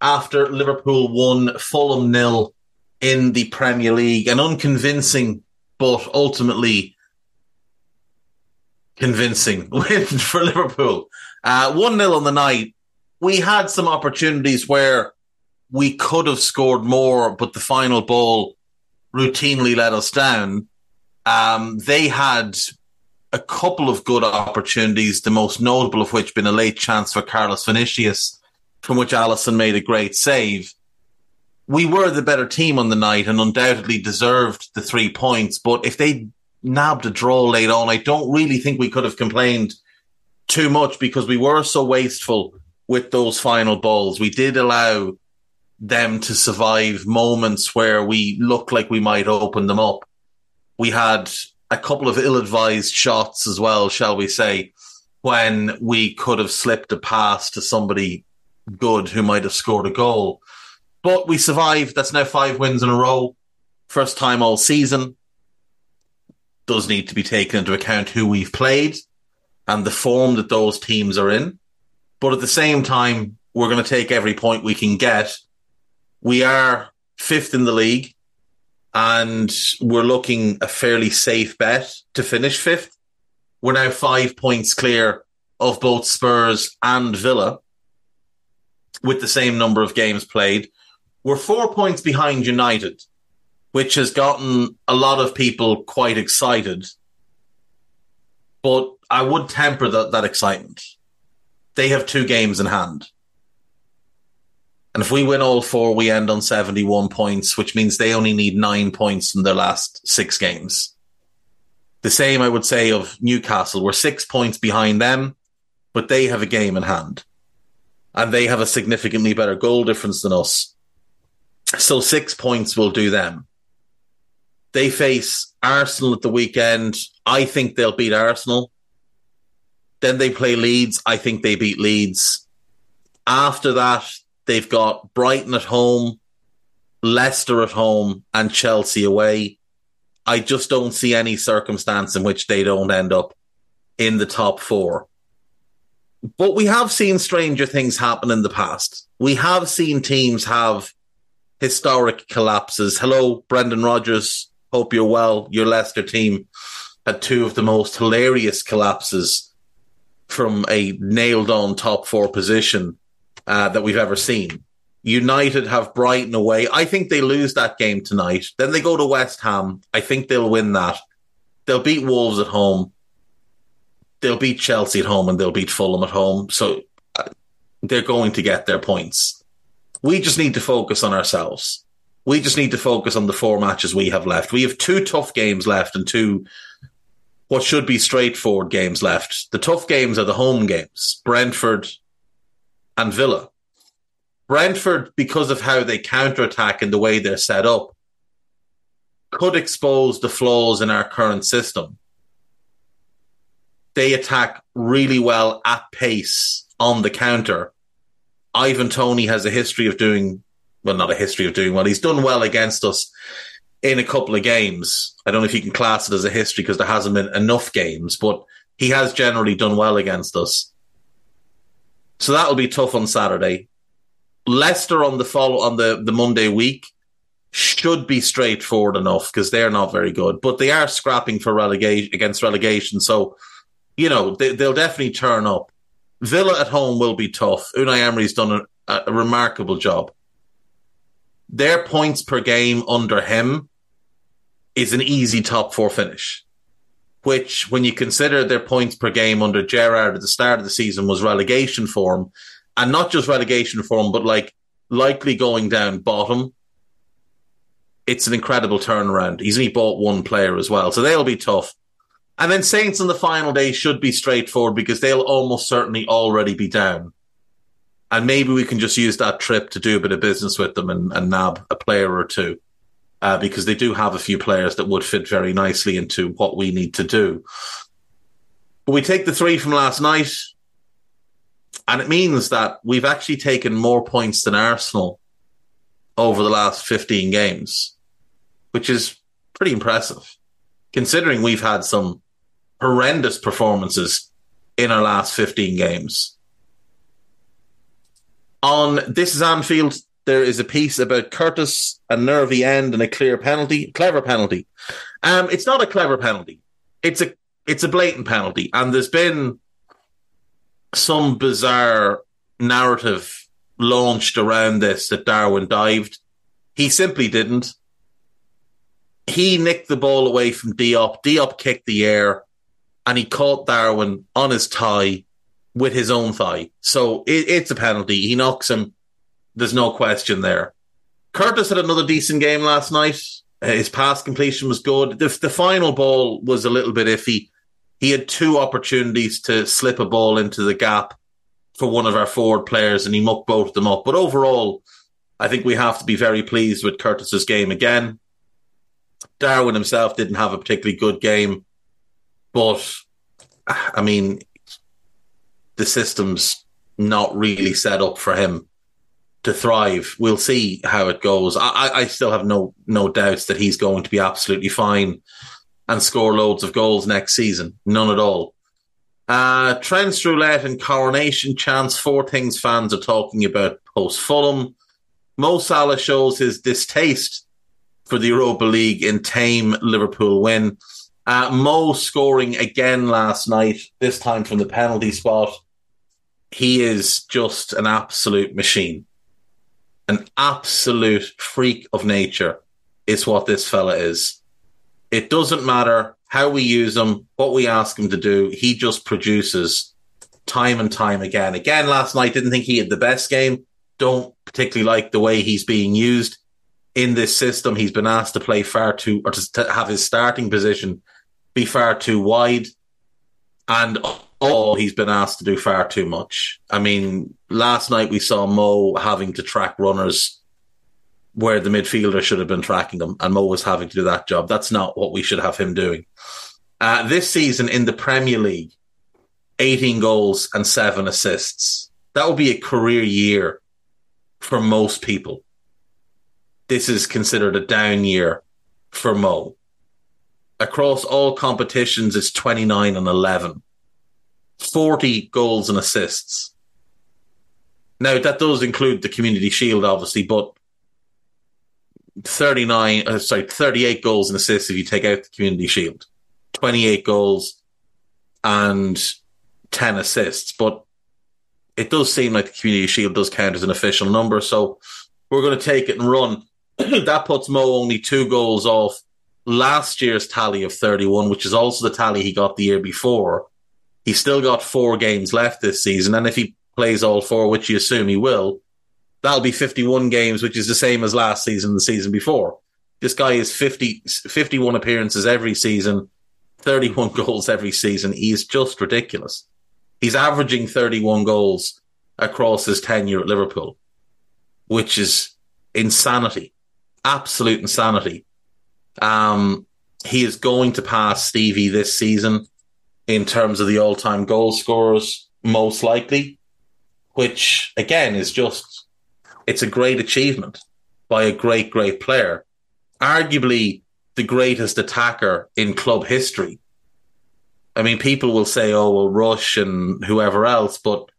after Liverpool one Fulham nil in the Premier League. An unconvincing but ultimately convincing win for Liverpool. Uh, 1 0 on the night. We had some opportunities where we could have scored more, but the final ball routinely let us down. Um, they had a couple of good opportunities, the most notable of which been a late chance for Carlos Vinicius, from which Alisson made a great save. We were the better team on the night and undoubtedly deserved the three points. But if they nabbed a draw late on, I don't really think we could have complained too much because we were so wasteful with those final balls. We did allow them to survive moments where we looked like we might open them up. We had a couple of ill-advised shots as well, shall we say, when we could have slipped a pass to somebody good who might have scored a goal. But we survived. That's now five wins in a row. First time all season. Does need to be taken into account who we've played and the form that those teams are in. But at the same time, we're going to take every point we can get. We are fifth in the league and we're looking a fairly safe bet to finish fifth. We're now five points clear of both Spurs and Villa with the same number of games played. We're four points behind United, which has gotten a lot of people quite excited. But I would temper that, that excitement. They have two games in hand. And if we win all four, we end on 71 points, which means they only need nine points from their last six games. The same, I would say, of Newcastle. We're six points behind them, but they have a game in hand. And they have a significantly better goal difference than us. So six points will do them. They face Arsenal at the weekend. I think they'll beat Arsenal. Then they play Leeds. I think they beat Leeds. After that, They've got Brighton at home, Leicester at home, and Chelsea away. I just don't see any circumstance in which they don't end up in the top four. But we have seen stranger things happen in the past. We have seen teams have historic collapses. Hello, Brendan Rodgers. Hope you're well. Your Leicester team had two of the most hilarious collapses from a nailed on top four position uh, that we've ever seen. United have Brighton away. I think they lose that game tonight. Then they go to West Ham. I think they'll win that. They'll beat Wolves at home. They'll beat Chelsea at home and they'll beat Fulham at home. So uh, they're going to get their points. We just need to focus on ourselves. We just need to focus on the four matches we have left. We have two tough games left and two what should be straightforward games left. The tough games are the home games. Brentford, and Villa. Brentford, because of how they counterattack and the way they're set up, could expose the flaws in our current system. They attack really well at pace on the counter. Ivan Toney has a history of doing, well, not a history of doing well. He's done well against us in a couple of games. I don't know if you can class it as a history because there hasn't been enough games, but he has generally done well against us. So that'll be tough on Saturday. Leicester on the follow on the, the Monday week should be straightforward enough because they're not very good, but they are scrapping for relegation against relegation. So, you know, they, will definitely turn up. Villa at home will be tough. Unai Emery's done a, a remarkable job. Their points per game under him is an easy top four finish, which, when you consider their points per game under Gerrard at the start of the season, was relegation form, and not just relegation form, but like likely going down bottom. It's an incredible turnaround. He's only bought one player as well, so they'll be tough. And then Saints on the final day should be straightforward because they'll almost certainly already be down. And maybe we can just use that trip to do a bit of business with them and, and nab a player or two. Uh, because they do have a few players that would fit very nicely into what we need to do. But we take the three from last night, and it means that we've actually taken more points than Arsenal over the last 15 games, which is pretty impressive, considering we've had some horrendous performances in our last 15 games. On This is Anfield, there is a piece about Curtis, a nervy end, and a clear penalty, clever penalty. Um, it's not a clever penalty. It's a it's a blatant penalty, and there's been some bizarre narrative launched around this that Darwin dived. He simply didn't. He nicked the ball away from Diop. Diop kicked the air and he caught Darwin on his thigh with his own thigh. So it, it's a penalty. He knocks him. There's no question there. Curtis had another decent game last night. Uh, his pass completion was good. The, the final ball was a little bit iffy. He had two opportunities to slip a ball into the gap for one of our forward players, and he mucked both of them up. But overall, I think we have to be very pleased with Curtis's game again. Darwin himself didn't have a particularly good game. But I mean, the system's not really set up for him to thrive. We'll see how it goes. I, I still have no no doubts that he's going to be absolutely fine and score loads of goals next season. None at all. Uh, Trent's roulette and coronation chance. Four things fans are talking about post Fulham. Mo Salah shows his distaste for the Europa League in tame Liverpool win. Uh, Mo scoring again last night, this time from the penalty spot. He is just an absolute machine. An absolute freak of nature is what this fella is. It doesn't matter how we use him, what we ask him to do. He just produces time and time again. Again, last night, didn't think he had the best game. Don't particularly like the way he's being used in this system. He's been asked to play far too, or to have his starting position be far too wide, and all he's been asked to do far too much. I mean, last night we saw Mo having to track runners where the midfielder should have been tracking them, and Mo was having to do that job. That's not what we should have him doing. Uh, this season in the Premier League, 18 goals and seven assists. That would be a career year for most people. This is considered a down year for Mo across all competitions, it's 29 and 11. 40 goals and assists. Now, that does include the Community Shield, obviously, but 39, uh, sorry, 38 goals and assists if you take out the Community Shield. 28 goals and 10 assists. But it does seem like the Community Shield does count as an official number. So we're going to take it and run. that puts Mo only two goals off last year's tally of 31, which is also the tally he got the year before. He's still got four games left this season. And if he plays all four, which you assume he will, that'll be 51 games, which is the same as last season, the season before. This guy is 50, 51 appearances every season, 31 goals every season. He's just ridiculous. He's averaging 31 goals across his tenure at Liverpool, which is insanity, absolute insanity. Um, he is going to pass Stevie this season in terms of the all time goal scorers, most likely, which again is just, it's a great achievement by a great, great player. arguably the greatest attacker in club history. I mean, people will say, oh, well, Rush and whoever else, but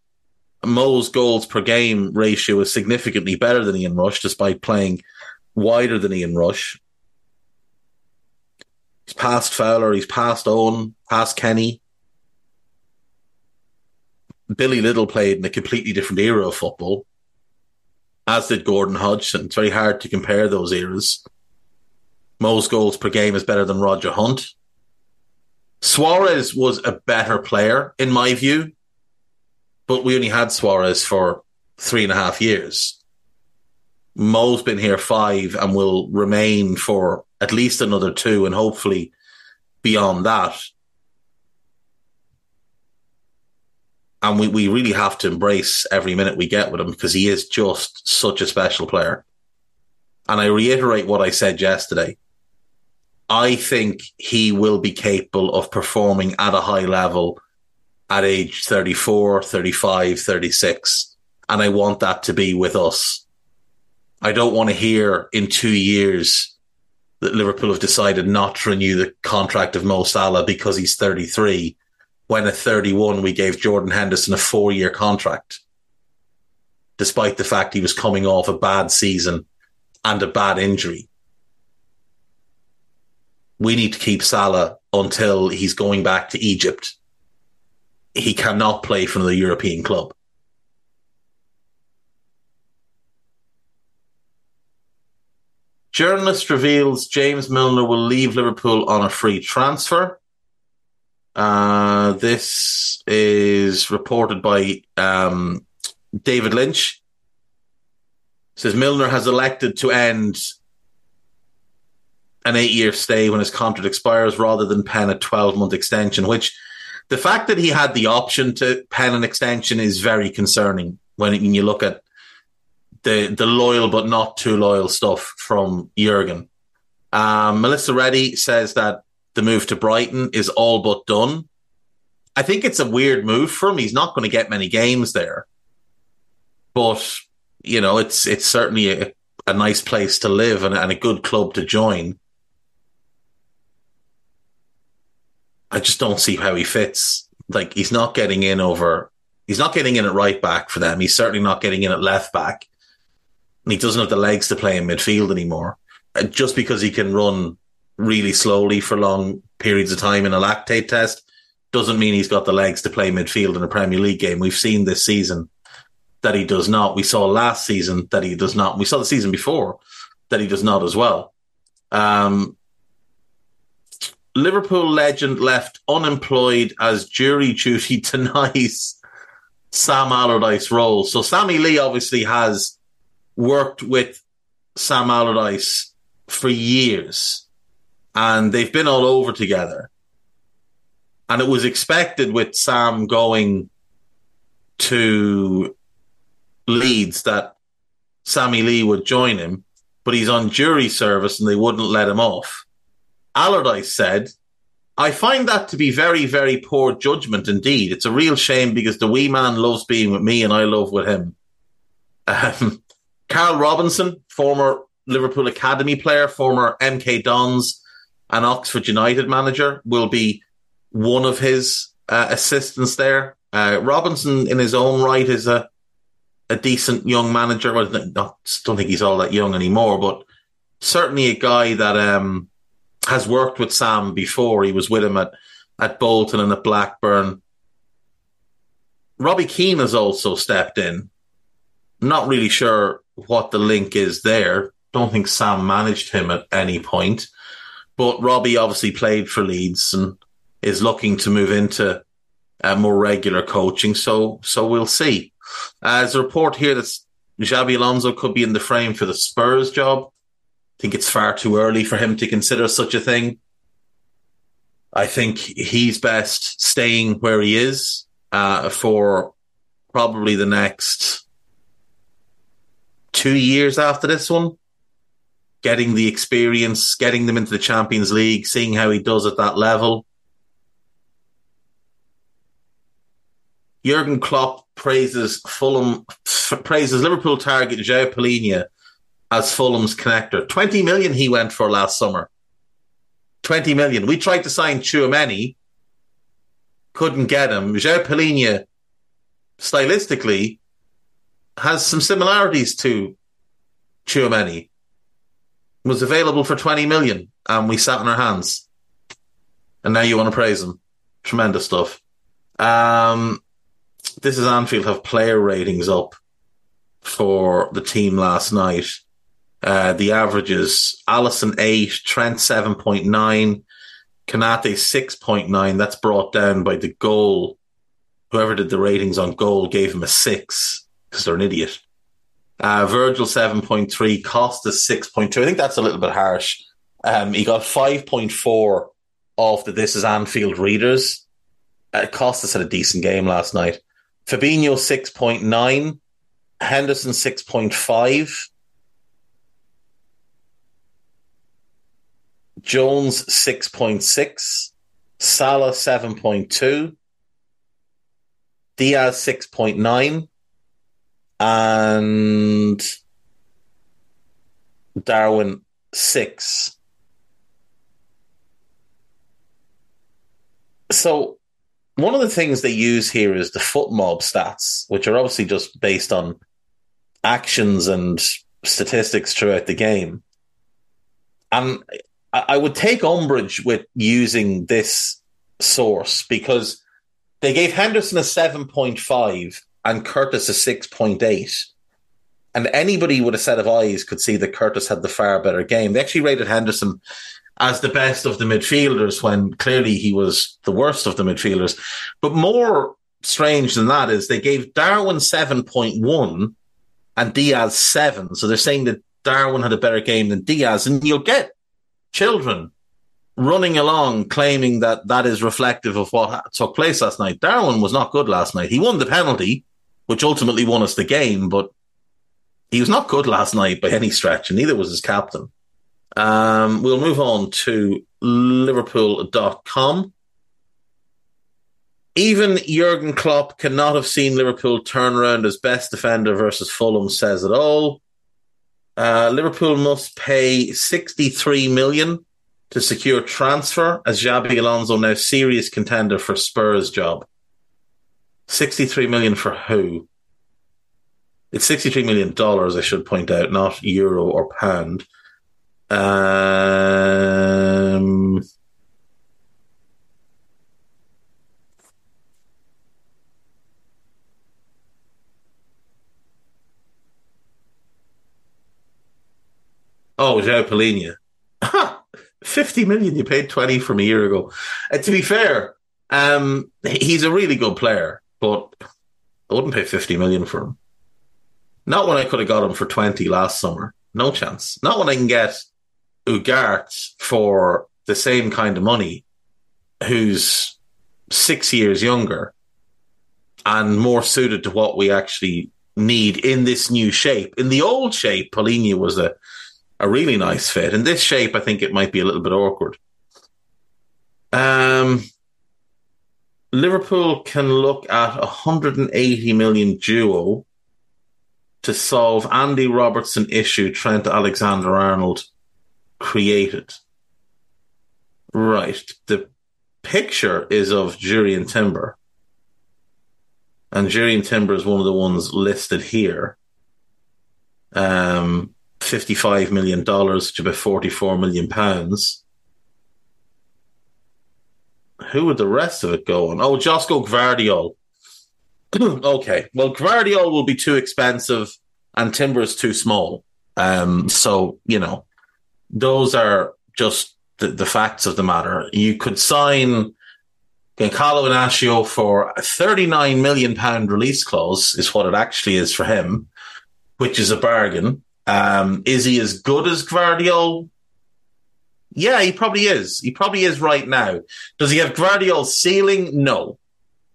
Mo's goals per game ratio is significantly better than Ian Rush, despite playing wider than Ian Rush. He's passed Fowler, he's passed Owen, past Kenny. Billy Liddell played in a completely different era of football, as did Gordon Hodgson. It's very hard to compare those eras. Mo's goals per game is better than Roger Hunt. Suarez was a better player, in my view, but we only had Suarez for three and a half years. Mo's been here five and will remain for at least another two and hopefully beyond that. And we, we really have to embrace every minute we get with him because he is just such a special player. And I reiterate what I said yesterday. I think he will be capable of performing at a high level at age 34, 35, 36. And I want that to be with us. I don't want to hear in two years that Liverpool have decided not to renew the contract of Mo Salah because he's 33, when at 31 we gave Jordan Henderson a four year contract, despite the fact he was coming off a bad season and a bad injury we need to keep Salah until he's going back to Egypt. He cannot play for the European club. Journalist reveals James Milner will leave Liverpool on a free transfer. Uh, this is reported by um, David Lynch. Says Milner has elected to end an eight year stay when his contract expires rather than pen a 12 month extension, which the fact that he had the option to pen an extension is very concerning when you look at the, the loyal but not too loyal stuff from Jurgen. Um, Melissa Reddy says that the move to Brighton is all but done. I think it's a weird move for him. He's not going to get many games there, but you know, it's it's certainly a, a nice place to live and, and a good club to join. I just don't see how he fits. Like he's not getting in over. He's not getting in at right back for them. He's certainly not getting in at left back. And he doesn't have the legs to play in midfield anymore. Just because he can run really slowly for long periods of time in a lactate test doesn't mean he's got the legs to play midfield in a Premier League game. We've seen this season that he does not. We saw last season that he does not. We saw the season before that he does not as well. Um, Liverpool legend left unemployed as jury duty denies Sam Allardyce role. So Sammy Lee obviously has worked with Sam Allardyce for years and they've been all over together. And it was expected with Sam going to Leeds that Sammy Lee would join him, but he's on jury service and they wouldn't let him off. Allardyce said, I find that to be very, very poor judgment indeed. It's a real shame because the wee man loves being with me and I love with him. Um, Karl Robinson, former Liverpool Academy player, former MK Dons and Oxford United manager, will be one of his uh, assistants there. Uh, Robinson, in his own right, is a a decent young manager. Well, not, don't think he's all that young anymore, but certainly a guy that um, has worked with Sam before. He was with him at, at Bolton and at Blackburn. Robbie Keane has also stepped in. Not really sure what the link is there. Don't think Sam managed him at any point. But Robbie obviously played for Leeds and is looking to move into uh, more regular coaching. So, so we'll see. Uh, there's a report here that Xabi Alonso could be in the frame for the Spurs job I think it's far too early for him to consider such a thing. I think he's best staying where he is uh, for probably the next two years after this one, getting the experience, getting them into the Champions League, seeing how he does at that level. Jurgen Klopp praises Fulham, praises Liverpool target João Palhinha as Fulham's connector. 20 million he went for last summer. 20 million. We tried to sign Tchouameni, couldn't get him. João Palhinha, stylistically, has some similarities to Tchouameni. Was available for 20 million and we sat on our hands. And now you want to praise him. Tremendous stuff. Um, this is Anfield have player ratings up for the team last night. Uh, the averages Alisson 8, Trent 7.9, Konate 6.9. That's brought down by the goal. Whoever did the ratings on goal gave him a 6 because they're an idiot. Uh, Virgil 7.3, Costa 6.2. I think that's a little bit harsh. Um, he got 5.4 off the This Is Anfield readers. Uh, Costas had a decent game last night. Fabinho 6.9, Henderson 6.5, Jones 6.6, Salah 7.2, Diaz 6.9, and Darwin 6. So, one of the things they use here is the FotMob stats, which are obviously just based on actions and statistics throughout the game. And I would take umbrage with using this source because they gave Henderson a 7.5 and Curtis a 6.8. And anybody with a set of eyes could see that Curtis had the far better game. They actually rated Henderson as the best of the midfielders when clearly he was the worst of the midfielders. But more strange than that is they gave Darwin 7.1 and Diaz 7. So they're saying that Darwin had a better game than Diaz. And you'll get children running along claiming that that is reflective of what took place last night. Darwin was not good last night. He won the penalty, which ultimately won us the game, but he was not good last night by any stretch, and neither was his captain. Um, we'll move on to Liverpool.com. Even Jurgen Klopp cannot have seen Liverpool turn around as best defender versus Fulham, says it all. Uh, Liverpool must pay 63 million to secure transfer as Xabi Alonso now serious contender for Spurs job. 63 million for who? It's 63 million dollars, I should point out, not euro or pound. Um, Oh, João Palhinha. 50 million you paid 20 from a year ago. Uh, to be fair, um, he's a really good player, but I wouldn't pay 50 million for him. Not when I could have got him for 20 last summer. No chance. Not when I can get Ugarte for the same kind of money, who's six years younger and more suited to what we actually need in this new shape. In the old shape, Palhinha was a a really nice fit. In this shape, I think it might be a little bit awkward. Um, Liverpool can look at 180 million duo to solve Andy Robertson issue Trent Alexander Arnold created. Right. The picture is of Jurrien Timber. And Jurrien Timber is one of the ones listed here. Um, $55 million to about 44 million pounds. Who would the rest of it go on? Oh, Josko Gvardiol. okay. Well, Gvardiol will be too expensive and Timber's too small. Um, so, you know, those are just the, the facts of the matter. You could sign Gonçalo Inacio for a 39 million pound release clause is what it actually is for him, which is a bargain. Um, is he as good as Gvardiol? Yeah, he probably is. He probably is right now. Does he have Gvardiol's ceiling? No.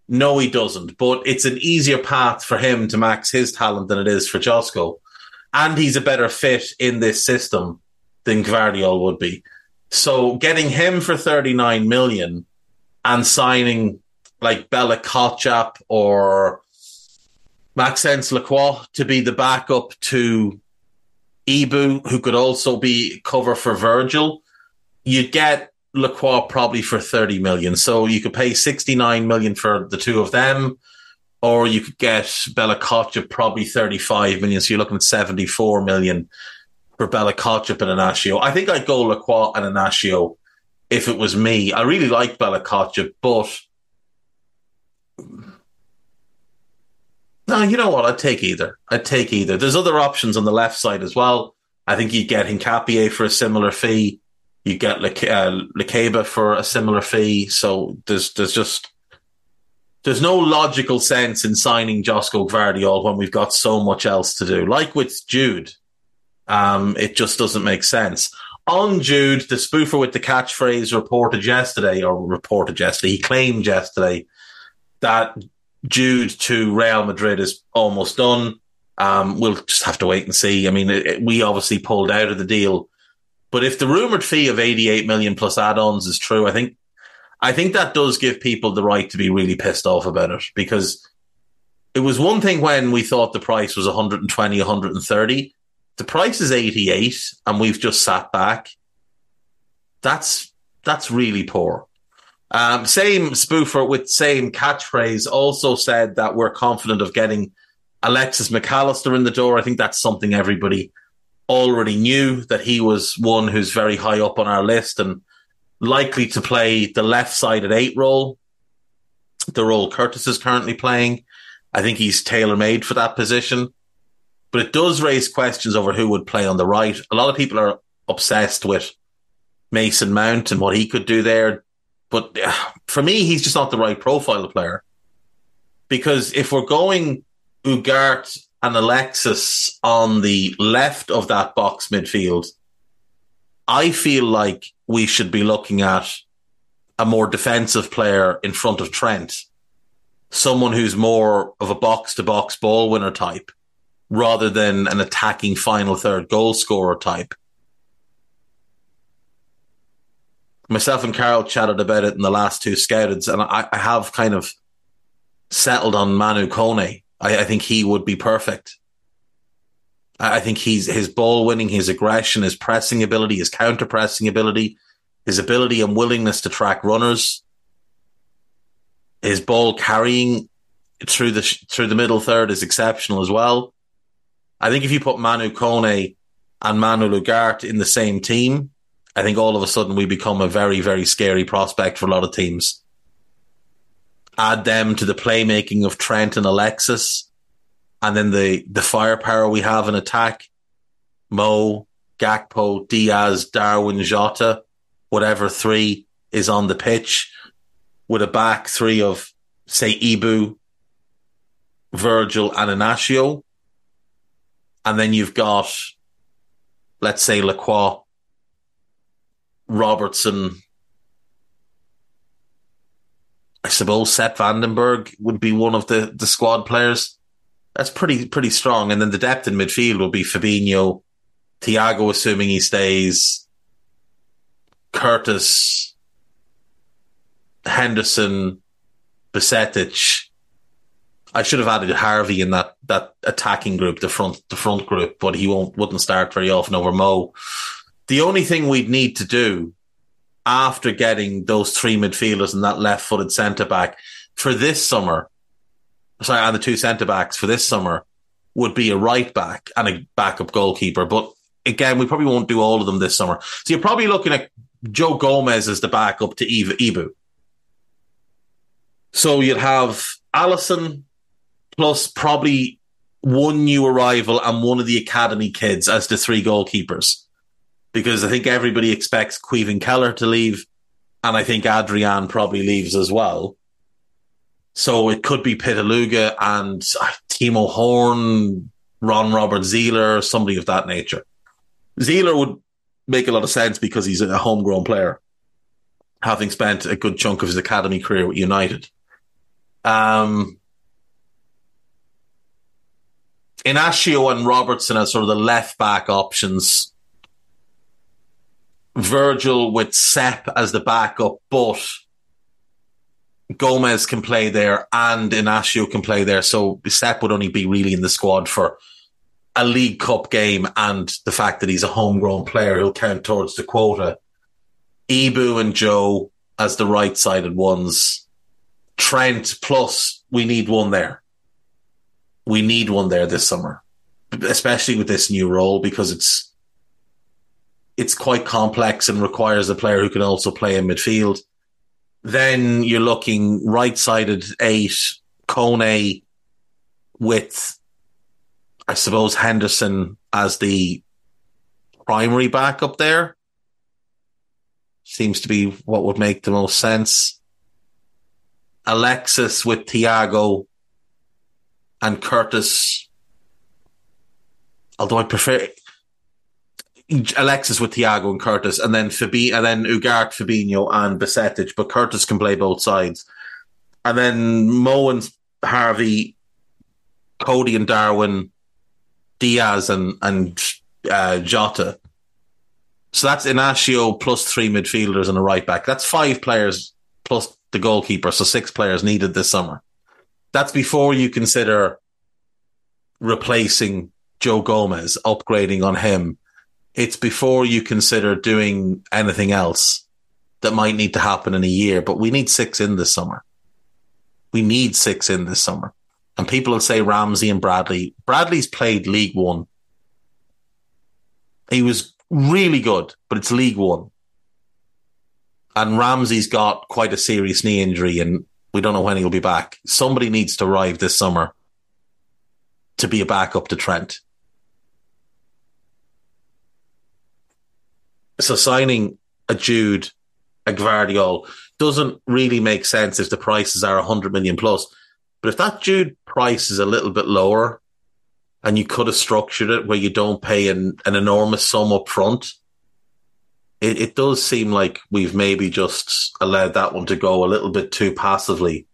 No, he doesn't. But it's an easier path for him to max his talent than it is for Josko. And he's a better fit in this system than Gvardiol would be. So getting him for 39 million and signing like Bella Kotchap or Maxence Lacroix to be the backup to Ibou, who could also be cover for Virgil. You'd get Lacroix probably for 30 million. So you could pay 69 million for the two of them, or you could get Bella Kotchap probably 35 million. So you're looking at 74 million for Bella Kotchap and Inacio. I think I'd go Lacroix and Inacio if it was me. I really like Bella Kotchap, but no, you know what? I'd take either. I'd take either. There's other options on the left side as well. I think you'd get Hincapié for a similar fee. You get Lukeba uh, for a similar fee. So there's there's just there's no logical sense in signing Josko Gvardiol when we've got so much else to do. Like with Jude, um, it just doesn't make sense. On Jude, the spoofer with the catchphrase reported yesterday, or reported yesterday, he claimed yesterday that Jude to Real Madrid is almost done. Um, we'll just have to wait and see. I mean, it, it, we obviously pulled out of the deal, but if the rumored fee of 88 million plus add-ons is true, I think, I think that does give people the right to be really pissed off about it because it was one thing when we thought the price was 120, 130. The price is 88 and we've just sat back. That's, that's really poor. Um, same spoofer with same catchphrase also said that we're confident of getting Alexis Mac Allister in the door. I think that's something everybody already knew that he was one who's very high up on our list and likely to play the left side at eight role, the role Curtis is currently playing. I think he's tailor made for that position, but it does raise questions over who would play on the right. A lot of people are obsessed with Mason Mount and what he could do there. But for me, he's just not the right profile of player. Because if we're going Ugarte and Alexis on the left of that box midfield, I feel like we should be looking at a more defensive player in front of Trent, someone who's more of a box to box ball winner type rather than an attacking final third goal scorer type. myself and Carol chatted about it in the last two scouted, and I, I have kind of settled on Manu Kone. I, I think he would be perfect. I, I think he's his ball winning, his aggression, his pressing ability, his counter pressing ability, his ability and willingness to track runners, his ball carrying through the through the middle third is exceptional as well. I think if you put Manu Kone and Manu Ugarte in the same team, I think all of a sudden we become a very, very scary prospect for a lot of teams. Add them to the playmaking of Trent and Alexis, and then the, the firepower we have in attack. Mo, Gakpo, Diaz, Darwin, Jota, whatever three is on the pitch, with a back three of, say, Ibou, Virgil, and Inacio. And then you've got, let's say, Lacroix Robertson. I suppose Sepp van den Berg would be one of the, the squad players. That's pretty pretty strong. And then the depth in midfield will be Fabinho, Thiago, assuming he stays, Curtis, Henderson, Bajcetic. I should have added Harvey in that that attacking group, the front the front group, but he won't wouldn't start very often over Mo. The only thing we'd need to do after getting those three midfielders and that left footed centre back for this summer, sorry, and the two centre backs for this summer would be a right back and a backup goalkeeper. But again, we probably won't do all of them this summer. So you're probably looking at Joe Gomez as the backup to Ibou. So you'd have Alisson plus probably one new arrival and one of the academy kids as the three goalkeepers because I think everybody expects Caoimhin Kelleher to leave, and I think Adrian probably leaves as well. So it could be Pitaluga and uh, Timo Horn, Ron Robert Zieler, somebody of that nature. Zieler would make a lot of sense because he's a homegrown player, having spent a good chunk of his academy career with United. Um, Inacio and Robertson as sort of the left back options Virgil with Sepp as the backup, but Gomez can play there and Inacio can play there. So Sepp would only be really in the squad for a League Cup game and the fact that he's a homegrown player who'll count towards the quota. Ibou and Joe as the right sided ones. Trent plus we need one there. We need one there this summer, especially with this new role because it's it's quite complex and requires a player who can also play in midfield. Then you're looking right sided eight, Kone with I suppose Henderson as the primary backup there seems to be what would make the most sense. Alexis with Thiago and Curtis. Although I prefer Alexis with Thiago and Curtis, and then Fabi, and then Ugarte, Fabinho, and Bajcetic. But Curtis can play both sides, and then Mo Harvey, Cody and Darwin, Diaz and and uh, Jota. So that's Inacio plus three midfielders and a right back. That's five players plus the goalkeeper. So six players needed this summer. That's before you consider replacing Joe Gomez, upgrading on him. It's before you consider doing anything else that might need to happen in a year. But we need six in this summer. We need six in this summer. And people will say Ramsey and Bradley. Bradley's played League One. He was really good, but it's League One. And Ramsey's got quite a serious knee injury, and we don't know when he'll be back. Somebody needs to arrive this summer to be a backup to Trent. So signing a Jude, a Gvardiol doesn't really make sense if the prices are 100 million plus. But if that Jude price is a little bit lower and you could have structured it where you don't pay an, an enormous sum up front, it, it does seem like we've maybe just allowed that one to go a little bit too passively.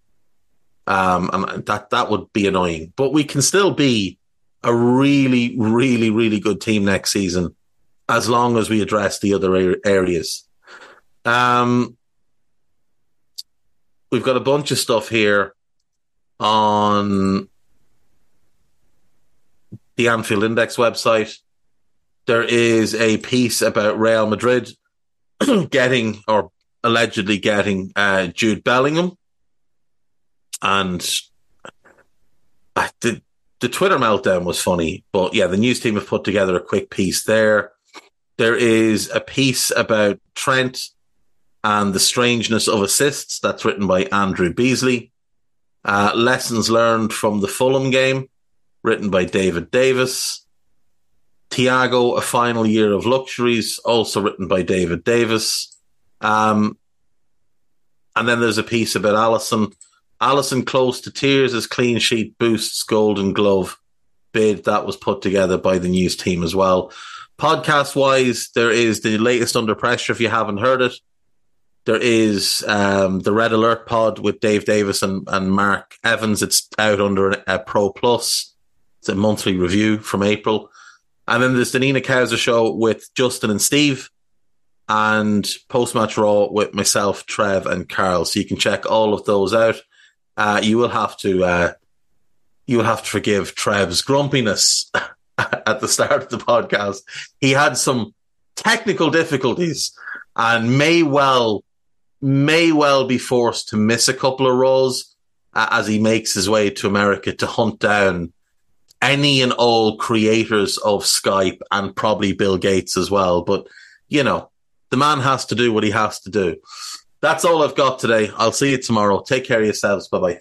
Um, and that, that would be annoying, but we can still be a really, really, really good team next season as long as we address the other areas. Um, we've got a bunch of stuff here on the Anfield Index website. There is a piece about Real Madrid getting or allegedly getting uh, Jude Bellingham, and the the Twitter meltdown was funny. But yeah, the news team have put together a quick piece there. There is a piece about Trent and the strangeness of assists that's written by Andrew Beasley. Uh, lessons learned from the Fulham game, written by David Davis. Thiago, a final year of luxuries, also written by David Davis. Um, and then there's a piece about Alisson. Alisson close to tears as clean sheet boosts Golden Glove bid. That was put together by the news team as well. Podcast wise, there is the latest under pressure. If you haven't heard it, there is um, the Red Alert pod with Dave Davis and, and Mark Evans. It's out under a, a Pro Plus. It's a monthly review from April. And then there's the Nina Kauser show with Justin and Steve and post match raw with myself, Trev, and Carl. So you can check all of those out. Uh, you will have to uh, you will have to forgive Trev's grumpiness at the start of the podcast. He had some technical difficulties and may well may well be forced to miss a couple of roles as he makes his way to America to hunt down any and all creators of Skype and probably Bill Gates as well. But, you know, the man has to do what he has to do. That's all I've got today. I'll see you tomorrow. Take care of yourselves. Bye bye.